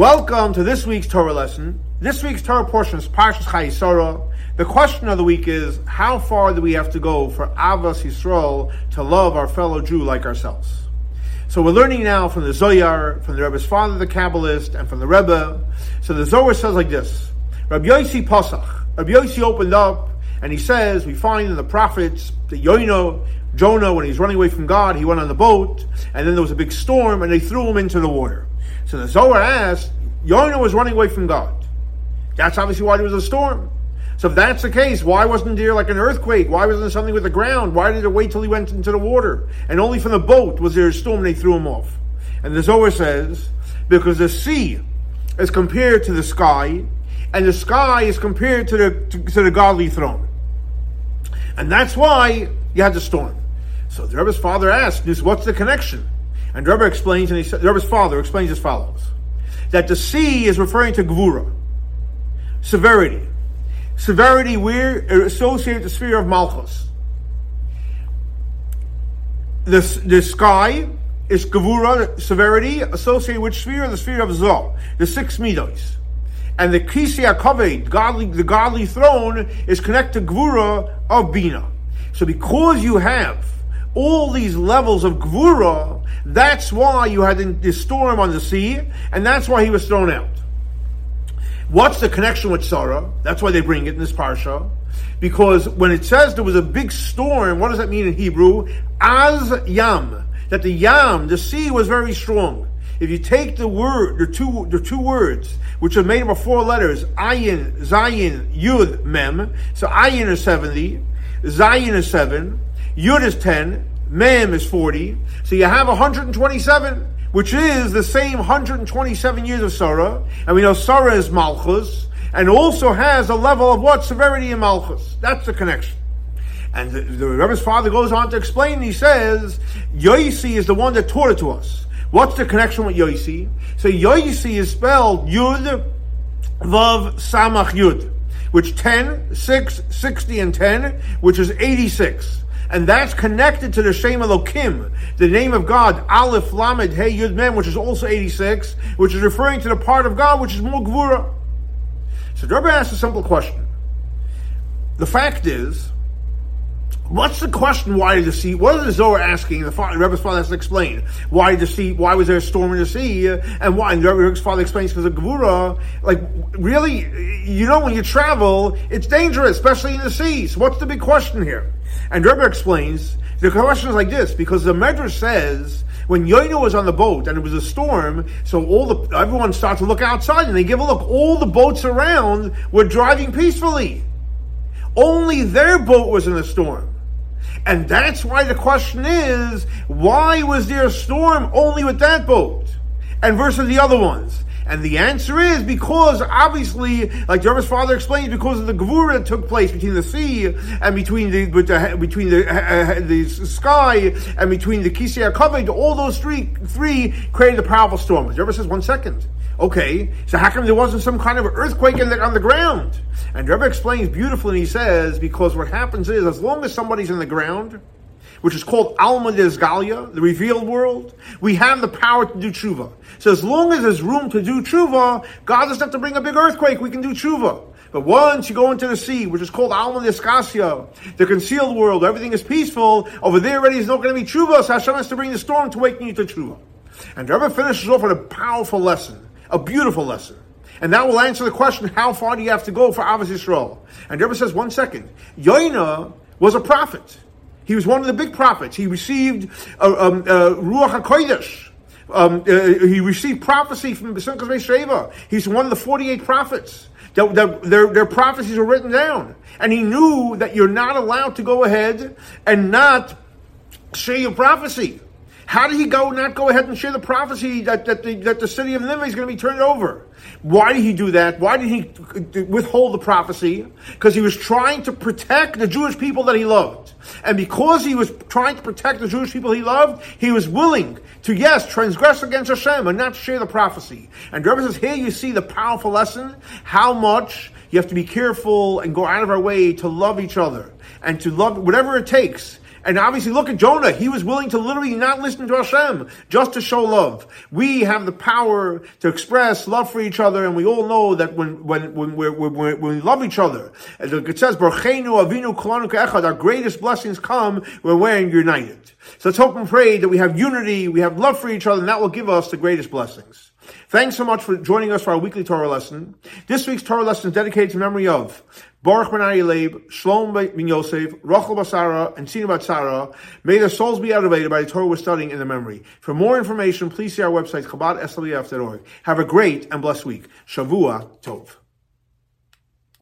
Welcome to this week's Torah lesson. This week's Torah portion is Parshas Chayei Sara. The question of the week is, how far do we have to go for Ahavas Yisrael to love our fellow Jew like ourselves? So we're learning now from the Zohar, from the Rebbe's father, the Kabbalist, and from the Rebbe. So the Zohar says like this, Rabbi Yossi Pasach, Rabbi Yossi opened up, and he says, we find in the prophets, that Yoino, Jonah, when he's running away from God, he went on the boat, and then there was a big storm, and they threw him into the water. So the Zohar asked, Yonah was running away from God. That's obviously why there was a storm. So if that's the case, why wasn't there like an earthquake? Why wasn't there something with the ground? Why did it wait till he went into the water? And only from the boat was there a storm and they threw him off. And the Zohar says, because the sea is compared to the sky, and the sky is compared to the, to, to the godly throne. And that's why you had the storm. So the Rebbe's father asked, what's the connection? And Rebbe explains, and he Rebbe's father explains as follows: that the sea is referring to gvura, severity, severity we're uh, associated with the sphere of malchus. The, the sky is gvura, severity, associated with sphere, the sphere of Zoh, the six midos. And the Kisi HaKaved, godly, the godly throne, is connected to Gvura of Bina. So because you have all these levels of Gvura, that's why you had the storm on the sea, and that's why he was thrown out. What's the connection with Sarah? That's why they bring it in this parsha. Because when it says there was a big storm, what does that mean in Hebrew? Az yam. That the yam, the sea was very strong. If you take the word, the two, the two words, which are made up of four letters, ayin, zayin, yud, mem. So ayin is 70, zayin is 7, yud is 10, Mem is 40. So you have 127, which is the same 127 years of Sarah. And we know Sarah is Malchus, and also has a level of what? Severity in Malchus. That's the connection. And the, the Rebbe's father goes on to explain, he says, Yoisi is the one that taught it to us. What's the connection with Yoisi? So Yoisi is spelled Yud, Vav, Samach, Yud, which 10, 6, 60, and 10, which is 86 and that's connected to the Shem Elokim, the name of God, Aleph Lamed Hey Yud Mem, which is also 86, which is referring to the part of God which is more Gvura. So the Rebbe asks a simple question. The fact is, What's the question? Why did the sea? What is the Zohar asking? The, father, the Rebbe's father has to explain why the sea? Why was there a storm in the sea? And why? And the Rebbe's father explains because of Gevura. Like really, you know, when you travel, it's dangerous, especially in the seas. What's the big question here? And Rebbe explains the question is like this because the Medrash says when Yoino was on the boat and it was a storm, so all the everyone started to look outside and they give a look. All the boats around were driving peacefully. Only their boat was in a storm. And that's why the question is, why was there a storm only with that boat? And versus the other ones? And the answer is because obviously, like Rebbe's father explains, because of the gevura that took place between the sea and between the, between the uh, uh, the sky and between the Kisei HaKaved, all those three three created a powerful storm. Rebbe says, one second. Okay, so how come there wasn't some kind of earthquake the, on the ground? And Rebbe explains beautifully, and he says, because what happens is, as long as somebody's in the ground, which is called Alma Galia, the revealed world, we have the power to do tshuva. So as long as there's room to do tshuva, God doesn't have to bring a big earthquake, we can do tshuva. But once you go into the sea, which is called Alma Diskasia, the concealed world, everything is peaceful, over there already is not going to be tshuva, so Hashem has to bring the storm to waken you to tshuva. And Rebbe finishes off with a powerful lesson, a beautiful lesson. And that will answer the question, how far do you have to go for Ahavas Yisrael? And Rebbe says, one second. Yoina was a prophet. He was one of the big prophets. He received uh, um, uh, Ruach HaKodesh. Um, uh, he received prophecy from Simchas Sheva. He's one of the 48 prophets. That, that their, their prophecies were written down. And he knew that you're not allowed to go ahead and not share your prophecy. How did he go not go ahead and share the prophecy that, that, the, that the city of Nineveh is going to be turned over? Why did he do that? Why did he withhold the prophecy? Because he was trying to protect the Jewish people that he loved. And because he was trying to protect the Jewish people he loved, he was willing to, yes, transgress against Hashem and not share the prophecy. And Rebbe says, here you see the powerful lesson, how much you have to be careful and go out of our way to love each other and to love whatever it takes And obviously, look at Jonah. He was willing to literally not listen to Hashem just to show love. We have the power to express love for each other, and we all know that when when when, we when, we love each other, it says, Avinu our greatest blessings come when we're united. So let's hope and pray that we have unity, we have love for each other, and that will give us the greatest blessings. Thanks so much for joining us for our weekly Torah lesson. This week's Torah lesson is dedicated to memory of Baruch ben Leib, Shlom ben Yosef, Rachel Basara, and Tzina Batsara. May their souls be elevated by the Torah we're studying in the memory. For more information, please see our website, chabadswf.org. Have a great and blessed week. Shavua Tov.